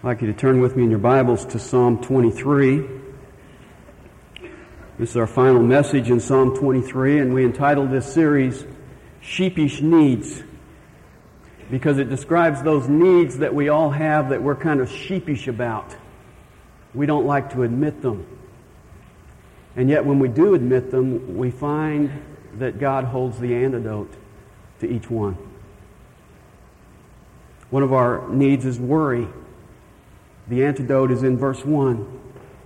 I'd like you to turn with me in your Bibles to Psalm 23. This is our final message in Psalm 23, and we entitled this series Sheepish Needs because it describes those needs that we all have that we're kind of sheepish about. We don't like to admit them. And yet, when we do admit them, we find that God holds the antidote to each one. One of our needs is worry. The antidote is in verse 1.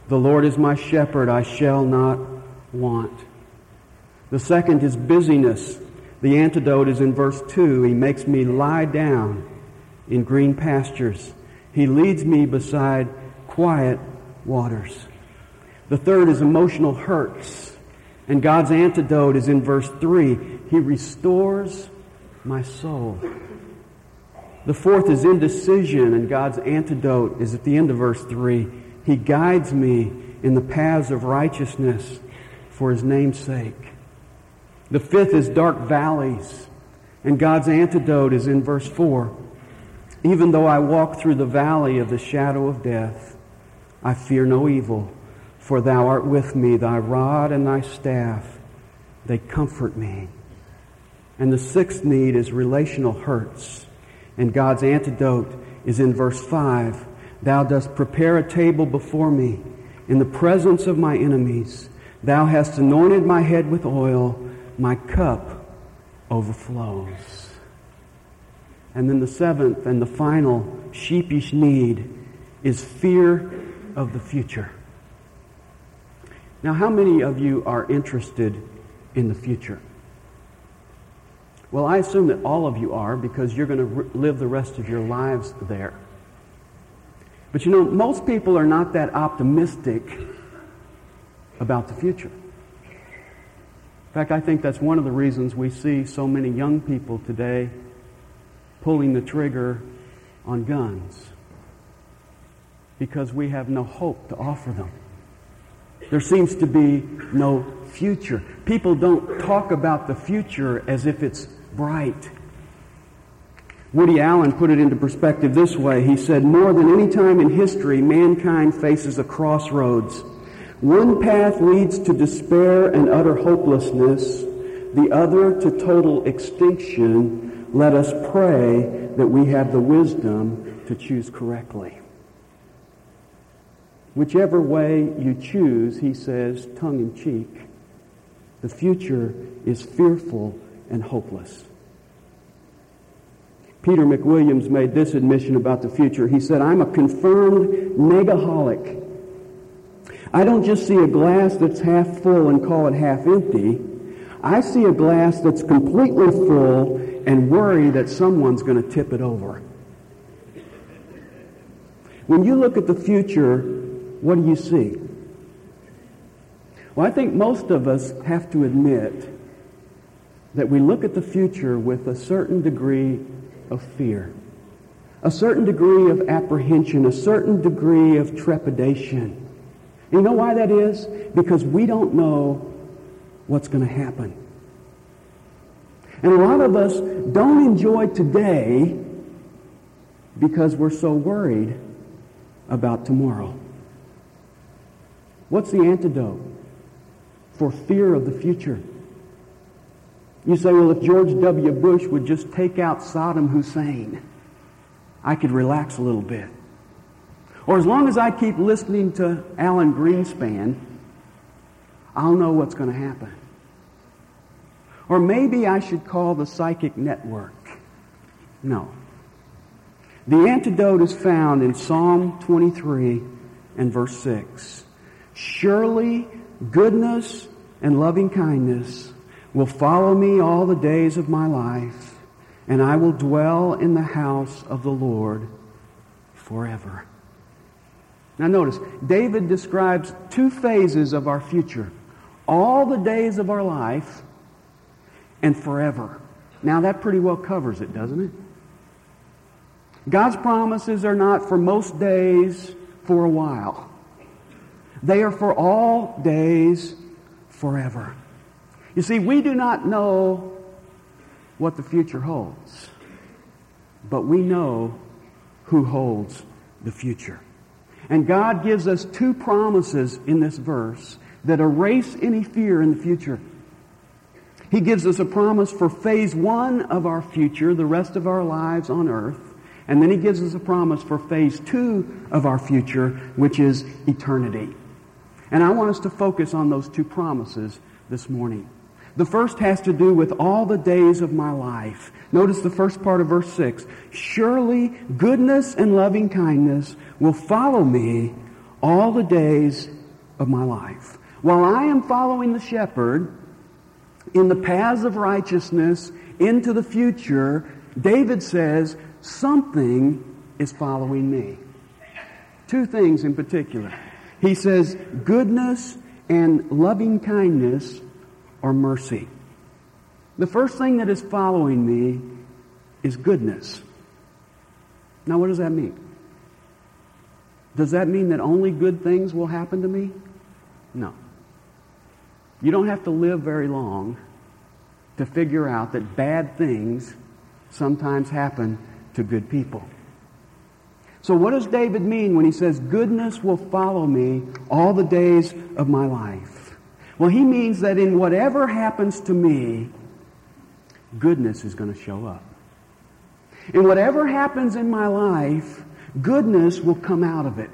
The Lord is my shepherd, I shall not want. The second is busyness. The antidote is in verse 2. He makes me lie down in green pastures. He leads me beside quiet waters. The third is emotional hurts. And God's antidote is in verse 3. He restores my soul. The fourth is indecision, and God's antidote is at the end of verse 3. He guides me in the paths of righteousness for his name's sake. The fifth is dark valleys, and God's antidote is in verse 4. Even though I walk through the valley of the shadow of death, I fear no evil, for thou art with me, thy rod and thy staff, they comfort me. And the sixth need is relational hurts. And God's antidote is in verse 5. Thou dost prepare a table before me in the presence of my enemies. Thou hast anointed my head with oil. My cup overflows. And then the seventh and the final sheepish need is fear of the future. Now, how many of you are interested in the future? Well, I assume that all of you are because you're going to re- live the rest of your lives there. But you know, most people are not that optimistic about the future. In fact, I think that's one of the reasons we see so many young people today pulling the trigger on guns. Because we have no hope to offer them. There seems to be no future. People don't talk about the future as if it's bright. Woody Allen put it into perspective this way. He said, More than any time in history, mankind faces a crossroads. One path leads to despair and utter hopelessness, the other to total extinction. Let us pray that we have the wisdom to choose correctly. Whichever way you choose, he says, tongue in cheek, the future is fearful and hopeless. Peter McWilliams made this admission about the future. He said, I'm a confirmed negaholic. I don't just see a glass that's half full and call it half empty. I see a glass that's completely full and worry that someone's going to tip it over. When you look at the future, what do you see? Well, I think most of us have to admit that we look at the future with a certain degree of fear, a certain degree of apprehension, a certain degree of trepidation. You know why that is? Because we don't know what's going to happen. And a lot of us don't enjoy today because we're so worried about tomorrow. What's the antidote for fear of the future? You say, well, if George W. Bush would just take out Saddam Hussein, I could relax a little bit. Or as long as I keep listening to Alan Greenspan, I'll know what's going to happen. Or maybe I should call the psychic network. No. The antidote is found in Psalm 23 and verse 6. Surely goodness and loving kindness will follow me all the days of my life, and I will dwell in the house of the Lord forever. Now notice, David describes two phases of our future. All the days of our life and forever. Now that pretty well covers it, doesn't it? God's promises are not for most days for a while. They are for all days forever. You see, we do not know what the future holds, but we know who holds the future. And God gives us two promises in this verse that erase any fear in the future. He gives us a promise for phase one of our future, the rest of our lives on earth. And then he gives us a promise for phase two of our future, which is eternity. And I want us to focus on those two promises this morning. The first has to do with all the days of my life. Notice the first part of verse 6. Surely goodness and loving kindness will follow me all the days of my life. While I am following the shepherd in the paths of righteousness into the future, David says, something is following me. Two things in particular. He says, goodness and loving kindness or mercy. The first thing that is following me is goodness. Now, what does that mean? Does that mean that only good things will happen to me? No. You don't have to live very long to figure out that bad things sometimes happen to good people. So, what does David mean when he says, Goodness will follow me all the days of my life? Well, he means that in whatever happens to me, goodness is going to show up. In whatever happens in my life, goodness will come out of it.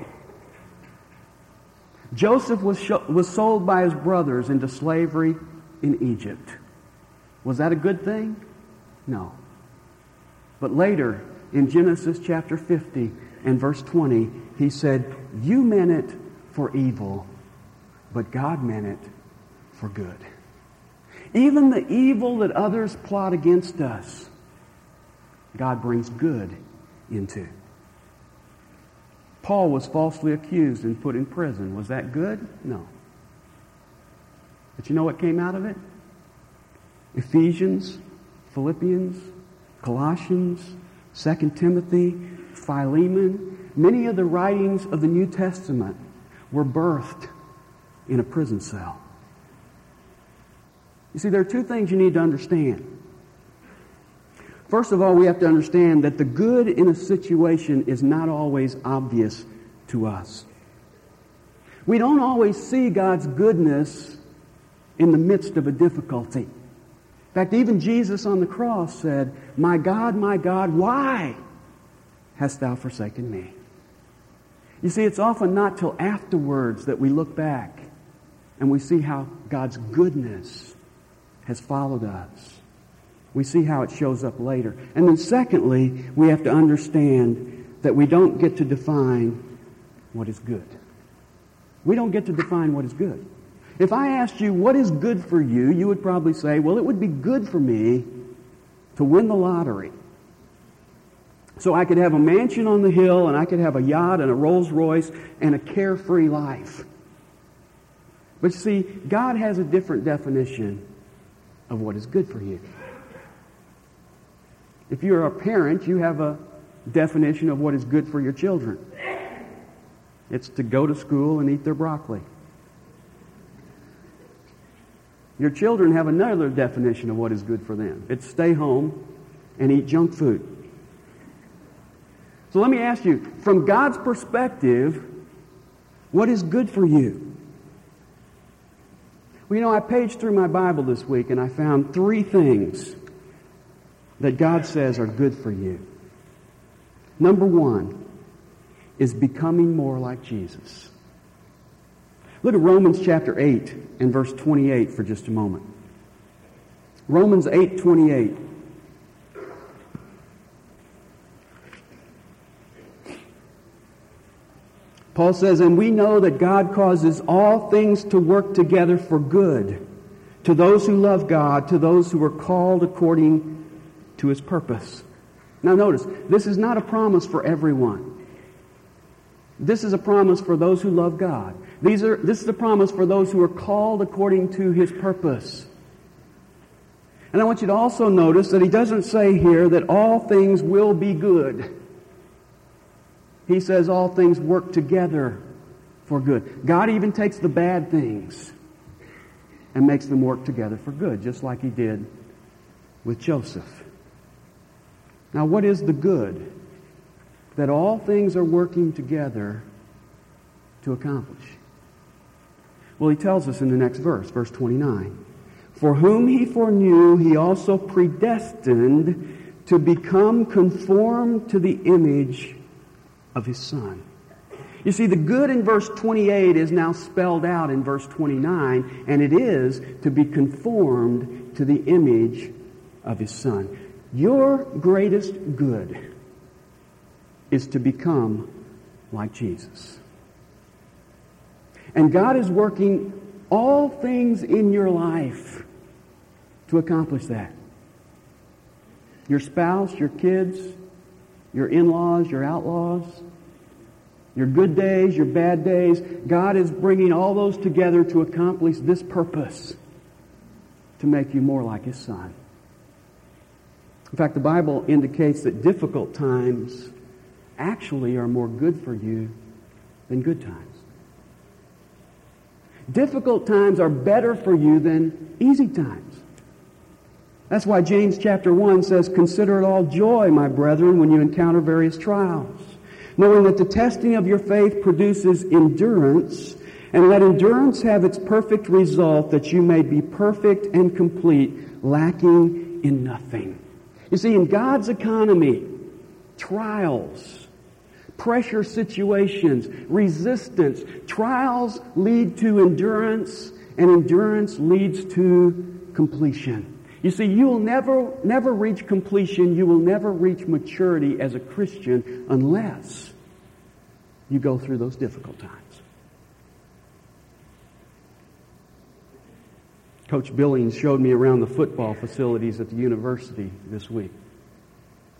Joseph was, sh- was sold by his brothers into slavery in Egypt. Was that a good thing? No. But later, in Genesis chapter 50 and verse 20, he said, You meant it for evil, but God meant it for good. Even the evil that others plot against us, God brings good into. Paul was falsely accused and put in prison. Was that good? No. But you know what came out of it? Ephesians, Philippians, Colossians, 2 Timothy, Philemon, many of the writings of the New Testament were birthed in a prison cell. You see, there are two things you need to understand. First of all, we have to understand that the good in a situation is not always obvious to us. We don't always see God's goodness in the midst of a difficulty. In fact, even Jesus on the cross said, My God, my God, why hast thou forsaken me? You see, it's often not till afterwards that we look back and we see how God's goodness has followed us. We see how it shows up later. And then secondly, we have to understand that we don't get to define what is good. We don't get to define what is good. If I asked you what is good for you, you would probably say, well, it would be good for me to win the lottery. So I could have a mansion on the hill and I could have a yacht and a Rolls Royce and a carefree life. But see, God has a different definition of what is good for you. If you're a parent, you have a definition of what is good for your children. It's to go to school and eat their broccoli. Your children have another definition of what is good for them. It's stay home and eat junk food. So let me ask you, from God's perspective, what is good for you? Well, you know, I paged through my Bible this week and I found three things that God says are good for you. Number one is becoming more like Jesus. Look at Romans chapter 8 and verse 28 for just a moment. Romans 8 28. Paul says, And we know that God causes all things to work together for good to those who love God, to those who are called according to his purpose. Now, notice, this is not a promise for everyone. This is a promise for those who love God. These are, this is a promise for those who are called according to his purpose. And I want you to also notice that he doesn't say here that all things will be good. He says all things work together for good. God even takes the bad things and makes them work together for good, just like he did with Joseph. Now, what is the good that all things are working together to accomplish? Well, he tells us in the next verse, verse 29. For whom he foreknew, he also predestined to become conformed to the image of his Son. You see, the good in verse 28 is now spelled out in verse 29, and it is to be conformed to the image of his Son. Your greatest good is to become like Jesus. And God is working all things in your life to accomplish that. Your spouse, your kids, your in-laws, your outlaws, your good days, your bad days. God is bringing all those together to accomplish this purpose to make you more like His Son. In fact, the Bible indicates that difficult times actually are more good for you than good times. Difficult times are better for you than easy times. That's why James chapter 1 says, Consider it all joy, my brethren, when you encounter various trials, knowing that the testing of your faith produces endurance, and let endurance have its perfect result, that you may be perfect and complete, lacking in nothing. You see, in God's economy, trials, pressure situations, resistance, trials lead to endurance, and endurance leads to completion. You see, you will never, never reach completion, you will never reach maturity as a Christian unless you go through those difficult times. Coach Billings showed me around the football facilities at the university this week.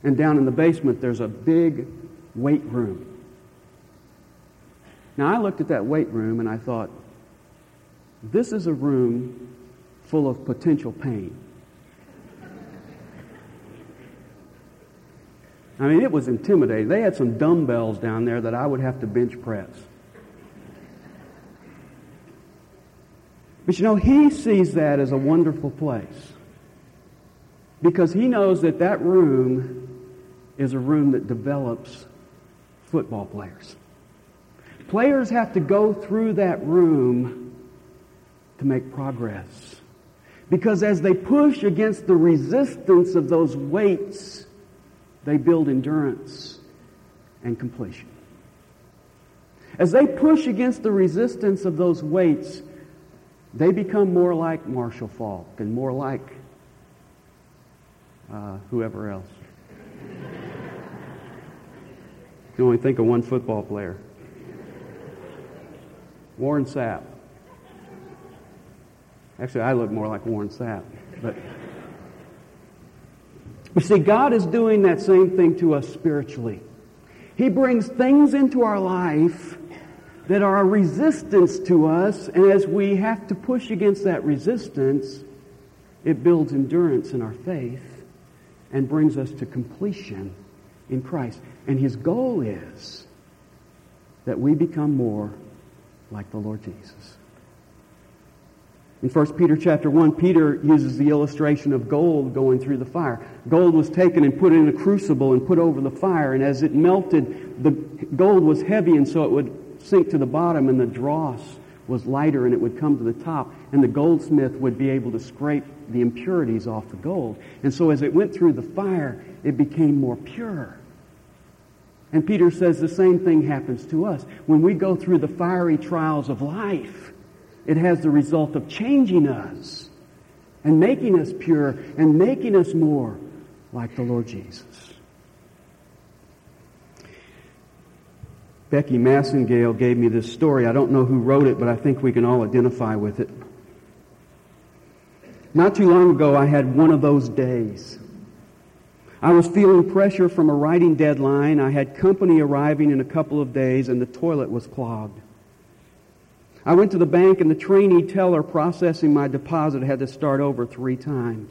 And down in the basement, there's a big weight room. Now, I looked at that weight room and I thought, this is a room full of potential pain. I mean, it was intimidating. They had some dumbbells down there that I would have to bench press. But you know, he sees that as a wonderful place because he knows that that room is a room that develops football players. Players have to go through that room to make progress. Because as they push against the resistance of those weights, they build endurance and completion. As they push against the resistance of those weights, they become more like Marshall Faulk and more like uh, whoever else. You can only think of one football player. Warren Sapp. Actually, I look more like Warren Sapp, but. You see, God is doing that same thing to us spiritually. He brings things into our life that are a resistance to us, and as we have to push against that resistance, it builds endurance in our faith and brings us to completion in Christ. And his goal is that we become more like the Lord Jesus. In 1 Peter chapter 1, Peter uses the illustration of gold going through the fire. Gold was taken and put in a crucible and put over the fire, and as it melted, the gold was heavy, and so it would sink to the bottom, and the dross was lighter, and it would come to the top, and the goldsmith would be able to scrape the impurities off the gold. And so as it went through the fire, it became more pure. And Peter says the same thing happens to us. When we go through the fiery trials of life, it has the result of changing us and making us pure and making us more like the Lord Jesus. Becky Massengale gave me this story. I don't know who wrote it, but I think we can all identify with it. Not too long ago, I had one of those days. I was feeling pressure from a writing deadline. I had company arriving in a couple of days, and the toilet was clogged. I went to the bank and the trainee teller processing my deposit had to start over three times.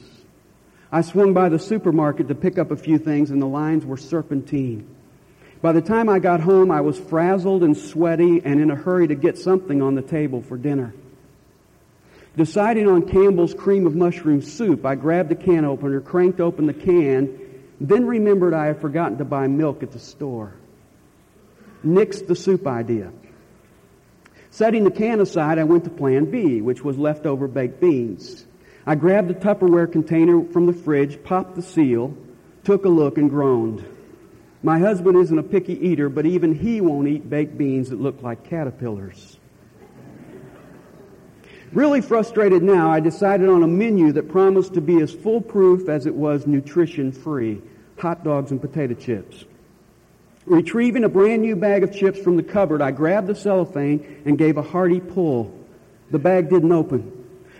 I swung by the supermarket to pick up a few things and the lines were serpentine. By the time I got home, I was frazzled and sweaty and in a hurry to get something on the table for dinner. Deciding on Campbell's cream of mushroom soup, I grabbed the can opener, cranked open the can, then remembered I had forgotten to buy milk at the store. nixed the soup idea. Setting the can aside, I went to plan B, which was leftover baked beans. I grabbed a Tupperware container from the fridge, popped the seal, took a look, and groaned. My husband isn't a picky eater, but even he won't eat baked beans that look like caterpillars. Really frustrated now, I decided on a menu that promised to be as foolproof as it was nutrition free hot dogs and potato chips. Retrieving a brand new bag of chips from the cupboard, I grabbed the cellophane and gave a hearty pull. The bag didn't open.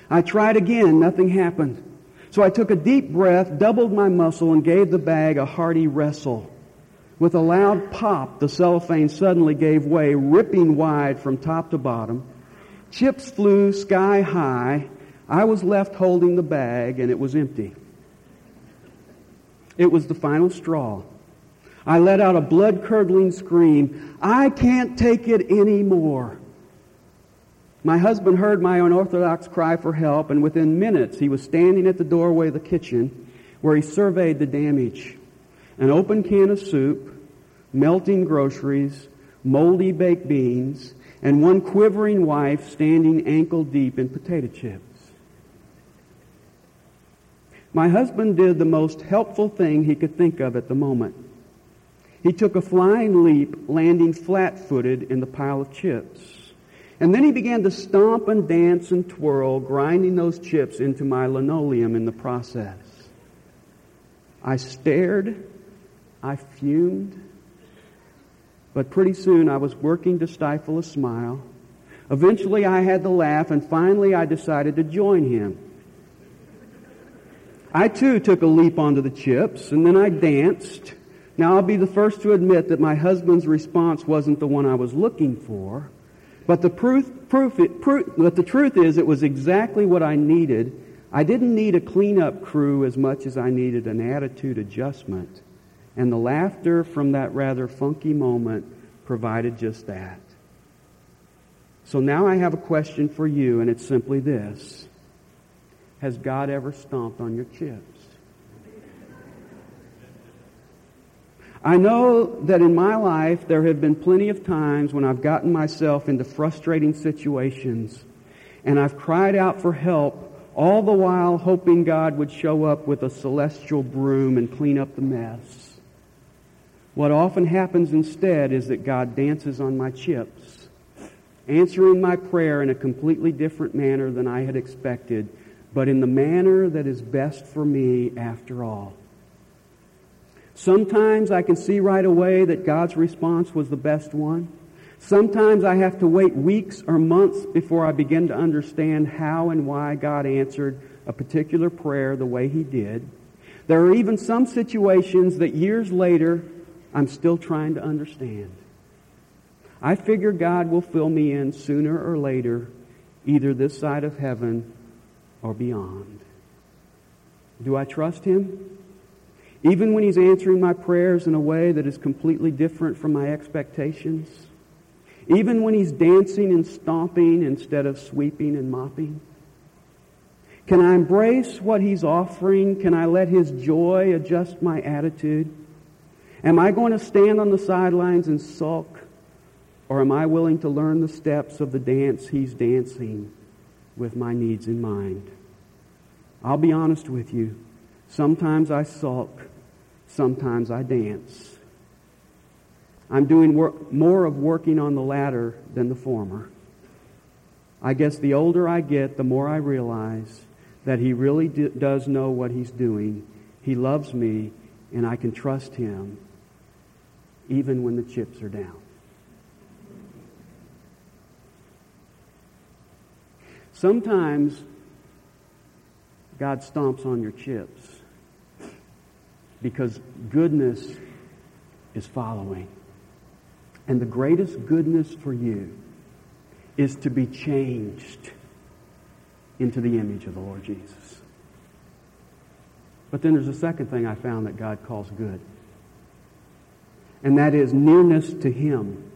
I tried again, nothing happened. So I took a deep breath, doubled my muscle, and gave the bag a hearty wrestle. With a loud pop, the cellophane suddenly gave way, ripping wide from top to bottom. Chips flew sky high. I was left holding the bag, and it was empty. It was the final straw. I let out a blood curdling scream. I can't take it anymore. My husband heard my unorthodox cry for help, and within minutes he was standing at the doorway of the kitchen where he surveyed the damage. An open can of soup, melting groceries, moldy baked beans, and one quivering wife standing ankle deep in potato chips. My husband did the most helpful thing he could think of at the moment. He took a flying leap, landing flat footed in the pile of chips. And then he began to stomp and dance and twirl, grinding those chips into my linoleum in the process. I stared, I fumed, but pretty soon I was working to stifle a smile. Eventually I had to laugh, and finally I decided to join him. I too took a leap onto the chips, and then I danced. Now I'll be the first to admit that my husband's response wasn't the one I was looking for, but the proof, proof, it, proof, but the truth is it was exactly what I needed. I didn't need a cleanup crew as much as I needed an attitude adjustment. And the laughter from that rather funky moment provided just that. So now I have a question for you, and it's simply this Has God ever stomped on your chips? I know that in my life there have been plenty of times when I've gotten myself into frustrating situations and I've cried out for help, all the while hoping God would show up with a celestial broom and clean up the mess. What often happens instead is that God dances on my chips, answering my prayer in a completely different manner than I had expected, but in the manner that is best for me after all. Sometimes I can see right away that God's response was the best one. Sometimes I have to wait weeks or months before I begin to understand how and why God answered a particular prayer the way He did. There are even some situations that years later I'm still trying to understand. I figure God will fill me in sooner or later, either this side of heaven or beyond. Do I trust Him? Even when He's answering my prayers in a way that is completely different from my expectations? Even when He's dancing and stomping instead of sweeping and mopping? Can I embrace what He's offering? Can I let His joy adjust my attitude? Am I going to stand on the sidelines and sulk? Or am I willing to learn the steps of the dance he's dancing with my needs in mind? I'll be honest with you. Sometimes I sulk. Sometimes I dance. I'm doing work, more of working on the latter than the former. I guess the older I get, the more I realize that he really d- does know what he's doing. He loves me, and I can trust him even when the chips are down. Sometimes God stomps on your chips because goodness is following. And the greatest goodness for you is to be changed into the image of the Lord Jesus. But then there's a second thing I found that God calls good and that is nearness to Him.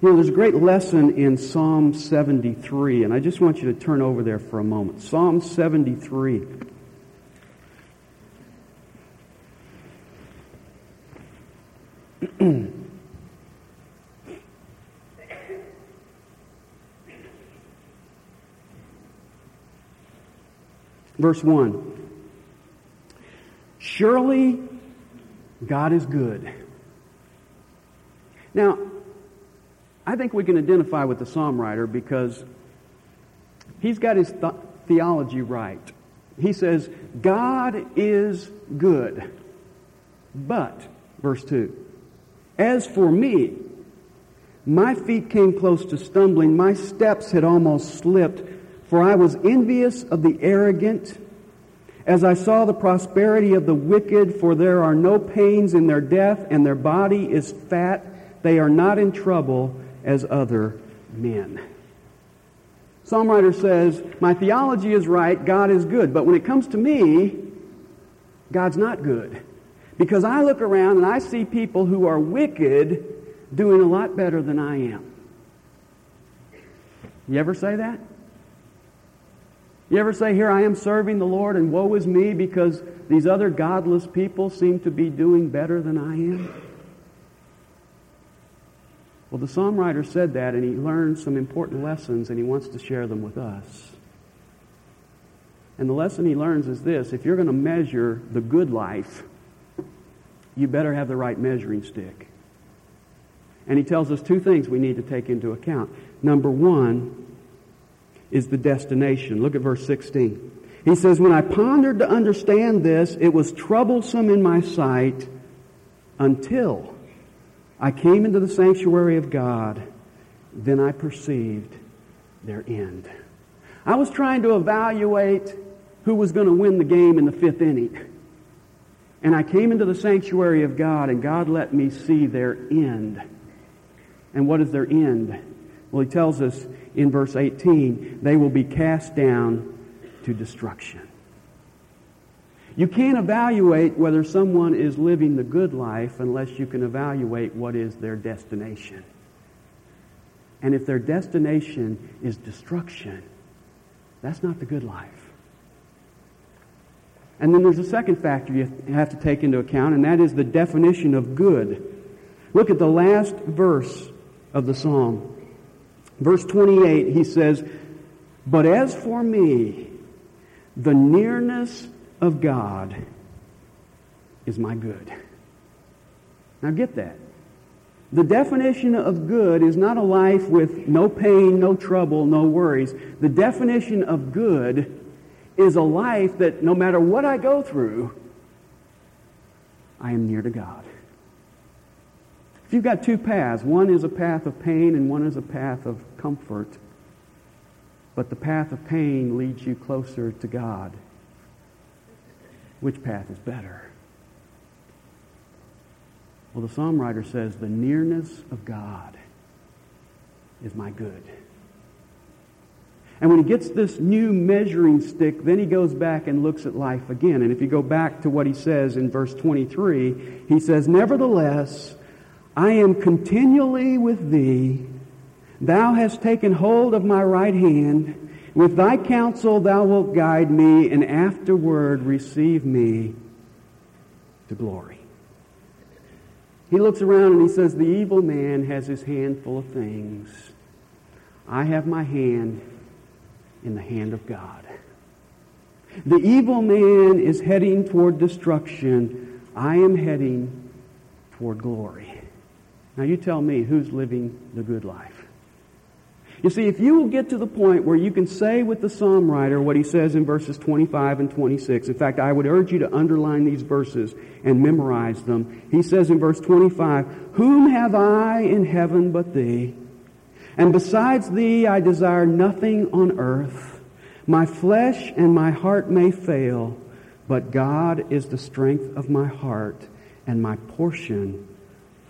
You know, there's a great lesson in Psalm 73, and I just want you to turn over there for a moment. Psalm 73. Verse 1 Surely God is good. Now, I think we can identify with the psalm writer because he's got his th- theology right. He says, God is good. But, verse 2, as for me, my feet came close to stumbling. My steps had almost slipped, for I was envious of the arrogant as I saw the prosperity of the wicked, for there are no pains in their death, and their body is fat. They are not in trouble as other men. Psalm writer says, My theology is right, God is good. But when it comes to me, God's not good. Because I look around and I see people who are wicked doing a lot better than I am. You ever say that? You ever say, Here I am serving the Lord, and woe is me because these other godless people seem to be doing better than I am? Well, the psalm writer said that, and he learned some important lessons, and he wants to share them with us. And the lesson he learns is this if you're going to measure the good life, you better have the right measuring stick. And he tells us two things we need to take into account. Number one, is the destination. Look at verse 16. He says, When I pondered to understand this, it was troublesome in my sight until I came into the sanctuary of God. Then I perceived their end. I was trying to evaluate who was going to win the game in the fifth inning. And I came into the sanctuary of God, and God let me see their end. And what is their end? Well, he tells us in verse 18, they will be cast down to destruction. You can't evaluate whether someone is living the good life unless you can evaluate what is their destination. And if their destination is destruction, that's not the good life. And then there's a second factor you have to take into account, and that is the definition of good. Look at the last verse of the psalm. Verse 28, he says, But as for me, the nearness of God is my good. Now get that. The definition of good is not a life with no pain, no trouble, no worries. The definition of good is a life that no matter what I go through, I am near to God. If you've got two paths, one is a path of pain and one is a path of comfort, but the path of pain leads you closer to God. Which path is better? Well, the psalm writer says, The nearness of God is my good. And when he gets this new measuring stick, then he goes back and looks at life again. And if you go back to what he says in verse 23, he says, Nevertheless, I am continually with thee. Thou hast taken hold of my right hand. With thy counsel thou wilt guide me, and afterward receive me to glory. He looks around and he says, The evil man has his hand full of things. I have my hand in the hand of God. The evil man is heading toward destruction. I am heading toward glory. Now you tell me who's living the good life. You see, if you will get to the point where you can say with the psalm writer what he says in verses 25 and 26, in fact, I would urge you to underline these verses and memorize them. He says in verse 25, Whom have I in heaven but thee? And besides thee I desire nothing on earth. My flesh and my heart may fail, but God is the strength of my heart and my portion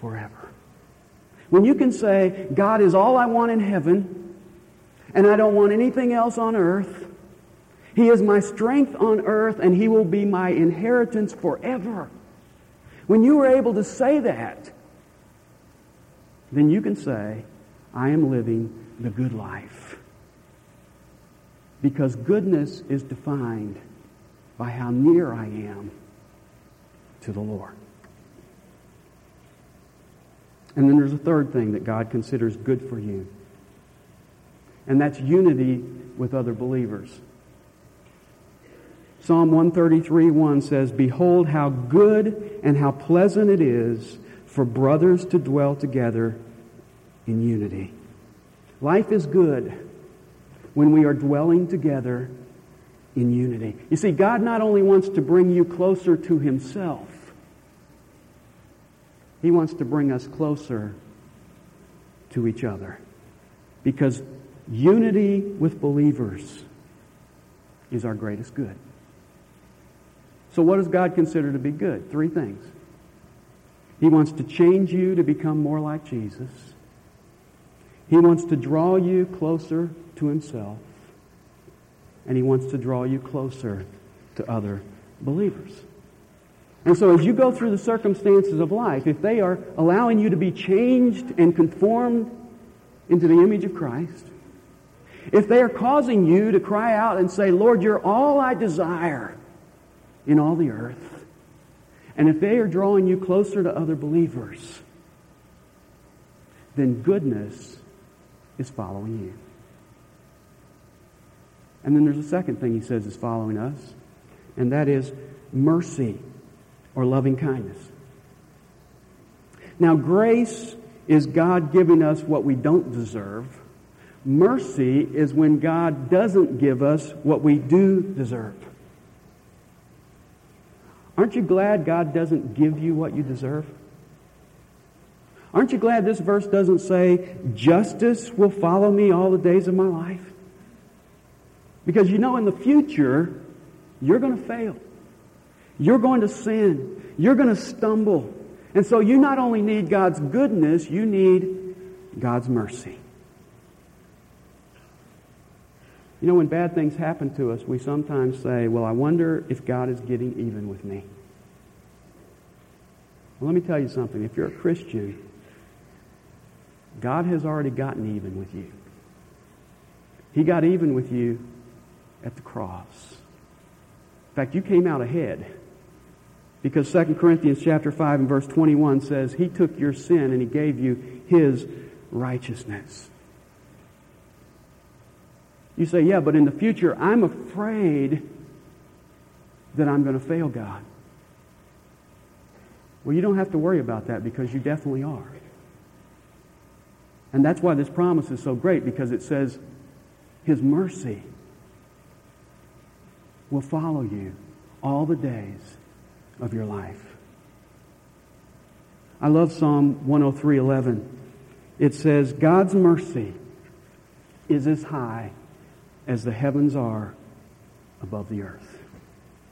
forever. When you can say, God is all I want in heaven, and I don't want anything else on earth. He is my strength on earth, and He will be my inheritance forever. When you are able to say that, then you can say, I am living the good life. Because goodness is defined by how near I am to the Lord. And then there's a third thing that God considers good for you, and that's unity with other believers. Psalm 133 1 says, Behold how good and how pleasant it is for brothers to dwell together in unity. Life is good when we are dwelling together in unity. You see, God not only wants to bring you closer to Himself, He wants to bring us closer to each other. Because unity with believers is our greatest good. So, what does God consider to be good? Three things. He wants to change you to become more like Jesus. He wants to draw you closer to Himself. And He wants to draw you closer to other believers. And so, as you go through the circumstances of life, if they are allowing you to be changed and conformed into the image of Christ, if they are causing you to cry out and say, Lord, you're all I desire in all the earth, and if they are drawing you closer to other believers, then goodness is following you. And then there's a second thing he says is following us, and that is mercy or loving kindness. Now, grace is God giving us what we don't deserve. Mercy is when God doesn't give us what we do deserve. Aren't you glad God doesn't give you what you deserve? Aren't you glad this verse doesn't say, justice will follow me all the days of my life? Because you know in the future, you're going to fail. You're going to sin. You're going to stumble. And so you not only need God's goodness, you need God's mercy. You know, when bad things happen to us, we sometimes say, well, I wonder if God is getting even with me. Well, let me tell you something. If you're a Christian, God has already gotten even with you. He got even with you at the cross. In fact, you came out ahead. Because 2 Corinthians chapter 5 and verse 21 says, He took your sin and He gave you His righteousness. You say, yeah, but in the future, I'm afraid that I'm going to fail God. Well, you don't have to worry about that because you definitely are. And that's why this promise is so great because it says His mercy will follow you all the days of your life. I love Psalm 103:11. It says, God's mercy is as high as the heavens are above the earth.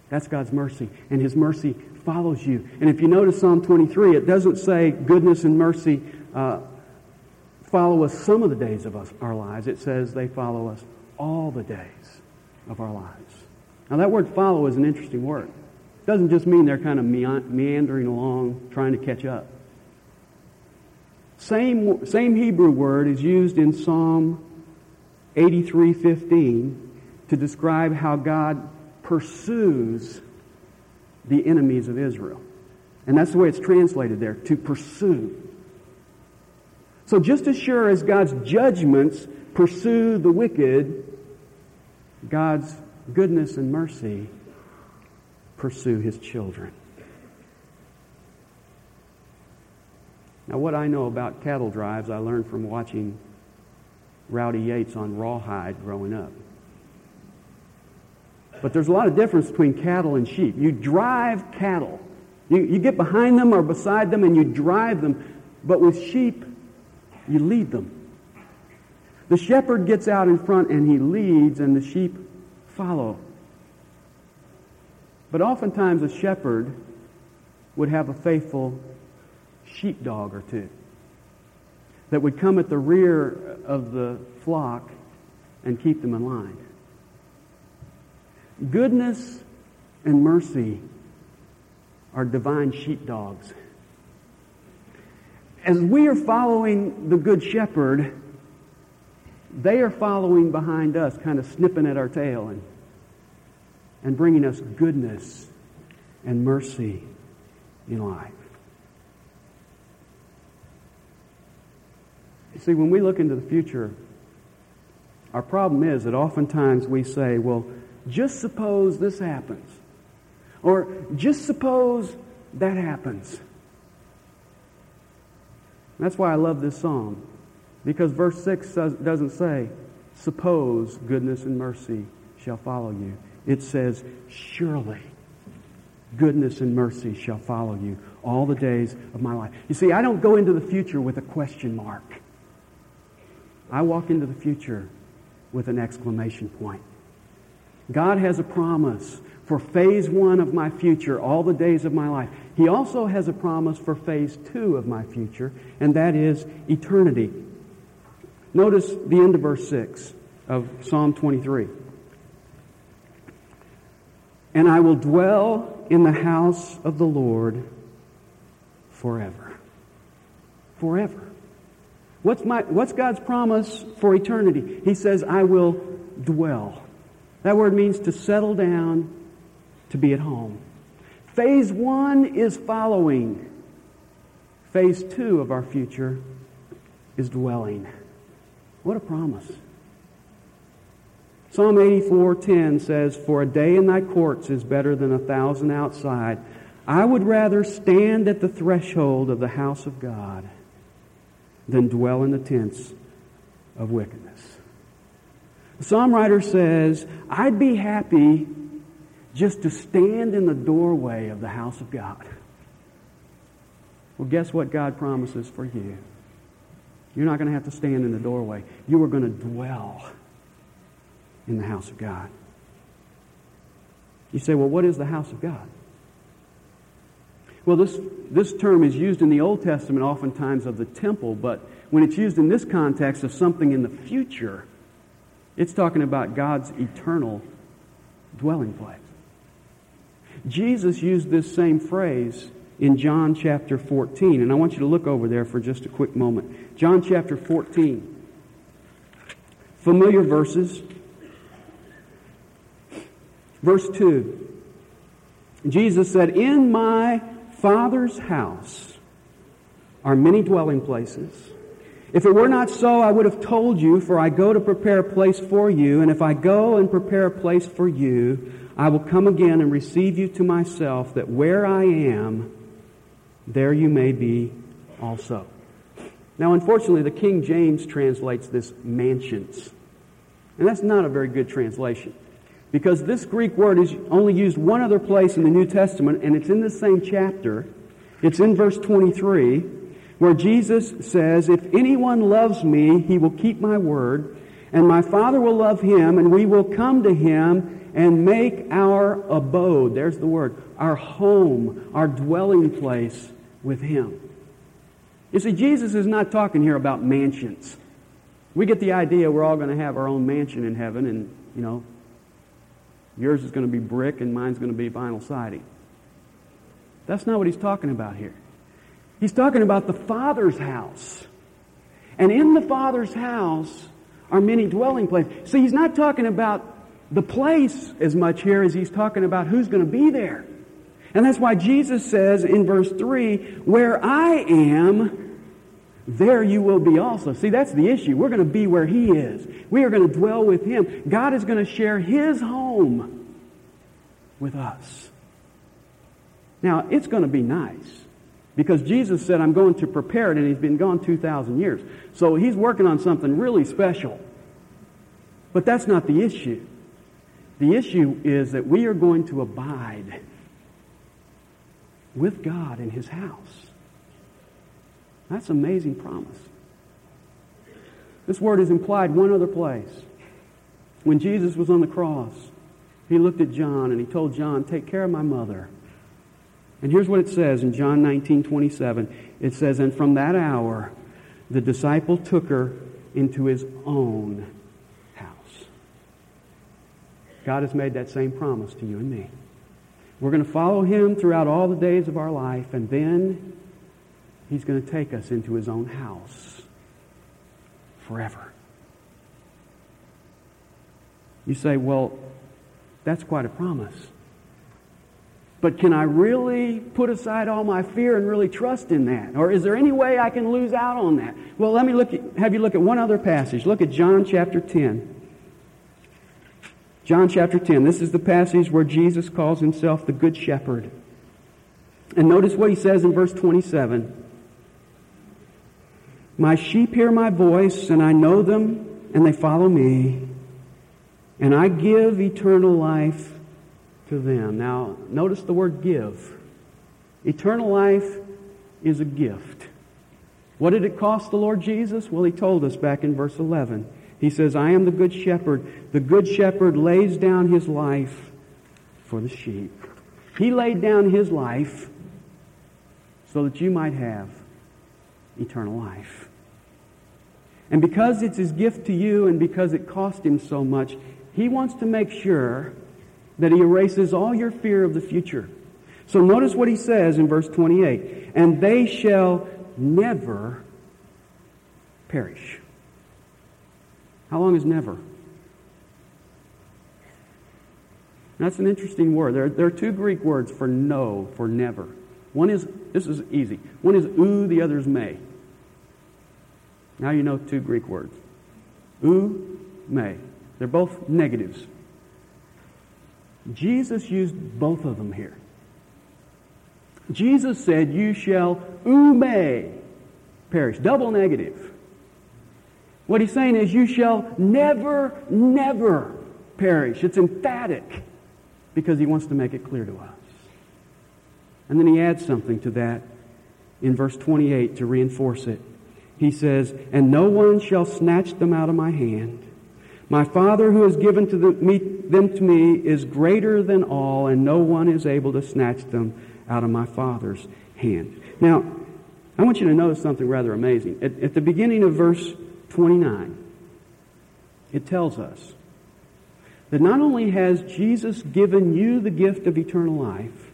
That's God's mercy. And His mercy follows you. And if you notice Psalm 23, it doesn't say goodness and mercy uh, follow us some of the days of us, our lives. It says they follow us all the days of our lives. Now, that word follow is an interesting word. It doesn't just mean they're kind of meandering along trying to catch up. Same, same Hebrew word is used in Psalm 83:15 to describe how God pursues the enemies of Israel. And that's the way it's translated there, to pursue. So just as sure as God's judgments pursue the wicked, God's goodness and mercy pursue his children. Now, what I know about cattle drives, I learned from watching Rowdy Yates on Rawhide growing up. But there's a lot of difference between cattle and sheep. You drive cattle. You, you get behind them or beside them and you drive them. But with sheep, you lead them. The shepherd gets out in front and he leads, and the sheep follow. But oftentimes, a shepherd would have a faithful sheepdog or two that would come at the rear of the flock and keep them in line. Goodness and mercy are divine sheepdogs. As we are following the Good Shepherd, they are following behind us, kind of snipping at our tail and, and bringing us goodness and mercy in life. You see, when we look into the future, our problem is that oftentimes we say, well, just suppose this happens. Or just suppose that happens. That's why I love this psalm. Because verse 6 doesn't say, suppose goodness and mercy shall follow you. It says, surely goodness and mercy shall follow you all the days of my life. You see, I don't go into the future with a question mark. I walk into the future with an exclamation point. God has a promise for phase one of my future, all the days of my life. He also has a promise for phase two of my future, and that is eternity. Notice the end of verse 6 of Psalm 23. And I will dwell in the house of the Lord forever. Forever. What's, my, what's God's promise for eternity? He says, I will dwell. That word means to settle down, to be at home. Phase one is following. Phase two of our future is dwelling. What a promise. Psalm 84:10 says, "For a day in thy courts is better than a thousand outside. I would rather stand at the threshold of the house of God than dwell in the tents of wickedness." The psalm writer says, "I'd be happy just to stand in the doorway of the house of God." Well, guess what God promises for you? You're not going to have to stand in the doorway. You are going to dwell in the house of God. You say, well, what is the house of God? Well, this, this term is used in the Old Testament oftentimes of the temple, but when it's used in this context of something in the future, it's talking about God's eternal dwelling place. Jesus used this same phrase in John chapter 14, and I want you to look over there for just a quick moment. John chapter 14. Familiar verses. Verse 2 Jesus said, In my Father's house are many dwelling places. If it were not so, I would have told you, for I go to prepare a place for you, and if I go and prepare a place for you, I will come again and receive you to myself, that where I am, there you may be also. Now, unfortunately, the King James translates this mansions. And that's not a very good translation. Because this Greek word is only used one other place in the New Testament, and it's in the same chapter. It's in verse 23, where Jesus says, If anyone loves me, he will keep my word, and my Father will love him, and we will come to him and make our abode. There's the word. Our home, our dwelling place with him. You see, Jesus is not talking here about mansions. We get the idea we're all going to have our own mansion in heaven, and, you know, Yours is going to be brick and mine's going to be vinyl siding. That's not what he's talking about here. He's talking about the Father's house. And in the Father's house are many dwelling places. See, he's not talking about the place as much here as he's talking about who's going to be there. And that's why Jesus says in verse 3, Where I am, there you will be also. See, that's the issue. We're going to be where He is. We are going to dwell with Him. God is going to share His home with us. Now, it's going to be nice because Jesus said, I'm going to prepare it, and He's been gone 2,000 years. So He's working on something really special. But that's not the issue. The issue is that we are going to abide with God in His house. That's amazing promise. This word is implied one other place. When Jesus was on the cross, he looked at John and he told John, Take care of my mother. And here's what it says in John 19 27. It says, And from that hour, the disciple took her into his own. God has made that same promise to you and me. We're going to follow him throughout all the days of our life, and then He's going to take us into his own house forever. You say, well, that's quite a promise. But can I really put aside all my fear and really trust in that? Or is there any way I can lose out on that? Well, let me look at, have you look at one other passage. Look at John chapter 10. John chapter 10. This is the passage where Jesus calls himself the Good Shepherd. And notice what he says in verse 27. My sheep hear my voice, and I know them, and they follow me. And I give eternal life to them. Now, notice the word give. Eternal life is a gift. What did it cost the Lord Jesus? Well, he told us back in verse 11. He says, I am the good shepherd. The good shepherd lays down his life for the sheep. He laid down his life so that you might have eternal life. And because it's his gift to you and because it cost him so much, he wants to make sure that he erases all your fear of the future. So notice what he says in verse 28. And they shall never perish. How long is never? That's an interesting word. There, there are two Greek words for no, for never. One is, this is easy. One is oo, the other is may. Now you know two Greek words. Oo, may. They're both negatives. Jesus used both of them here. Jesus said, You shall ume perish. Double negative. What he's saying is, You shall never, never perish. It's emphatic because he wants to make it clear to us. And then he adds something to that in verse 28 to reinforce it. He says, And no one shall snatch them out of my hand. My Father who has given to the, me, them to me is greater than all, and no one is able to snatch them out of my Father's hand. Now, I want you to notice something rather amazing. At, at the beginning of verse 29, it tells us that not only has Jesus given you the gift of eternal life,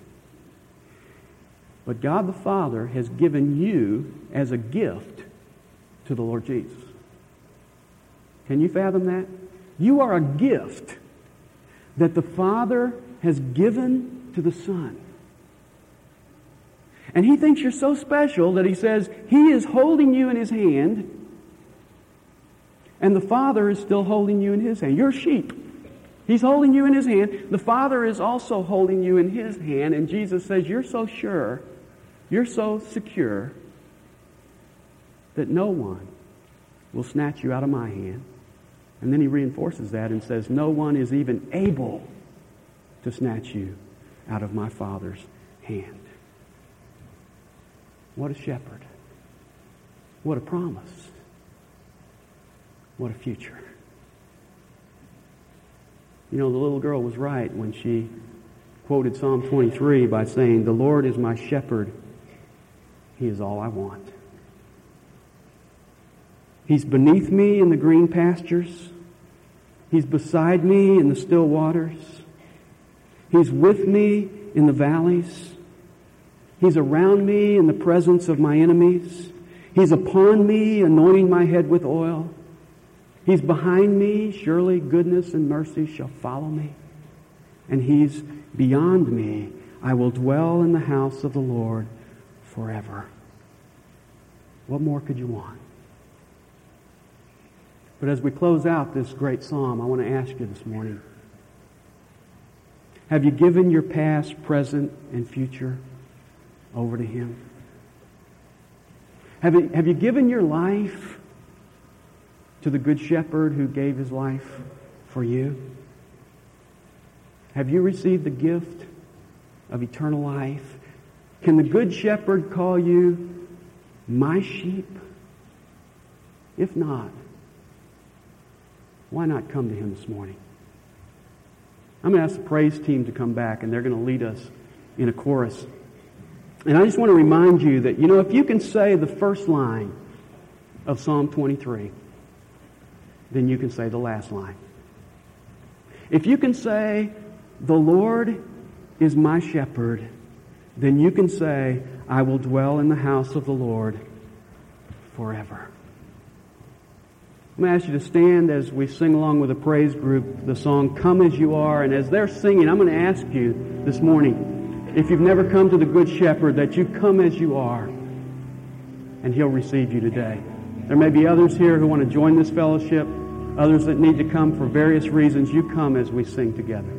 but God the Father has given you as a gift to the Lord Jesus. Can you fathom that? You are a gift that the Father has given to the Son. And he thinks you're so special that he says he is holding you in his hand and the Father is still holding you in his hand. You're sheep. He's holding you in his hand. The Father is also holding you in his hand. And Jesus says, You're so sure, you're so secure that no one will snatch you out of my hand. And then he reinforces that and says, No one is even able to snatch you out of my Father's hand. What a shepherd. What a promise. What a future. You know, the little girl was right when she quoted Psalm 23 by saying, The Lord is my shepherd. He is all I want. He's beneath me in the green pastures. He's beside me in the still waters. He's with me in the valleys. He's around me in the presence of my enemies. He's upon me, anointing my head with oil. He's behind me. Surely goodness and mercy shall follow me. And He's beyond me. I will dwell in the house of the Lord forever. What more could you want? But as we close out this great psalm, I want to ask you this morning have you given your past, present, and future over to Him? Have you, have you given your life to the Good Shepherd who gave His life for you? Have you received the gift of eternal life? Can the Good Shepherd call you my sheep? If not, why not come to Him this morning? I'm going to ask the praise team to come back, and they're going to lead us in a chorus. And I just want to remind you that, you know, if you can say the first line of Psalm 23, then you can say the last line. If you can say, the Lord is my shepherd, then you can say, I will dwell in the house of the Lord forever. I'm going to ask you to stand as we sing along with the praise group the song Come As You Are. And as they're singing, I'm going to ask you this morning, if you've never come to the Good Shepherd, that you come as you are, and He'll receive you today. There may be others here who want to join this fellowship. Others that need to come for various reasons, you come as we sing together.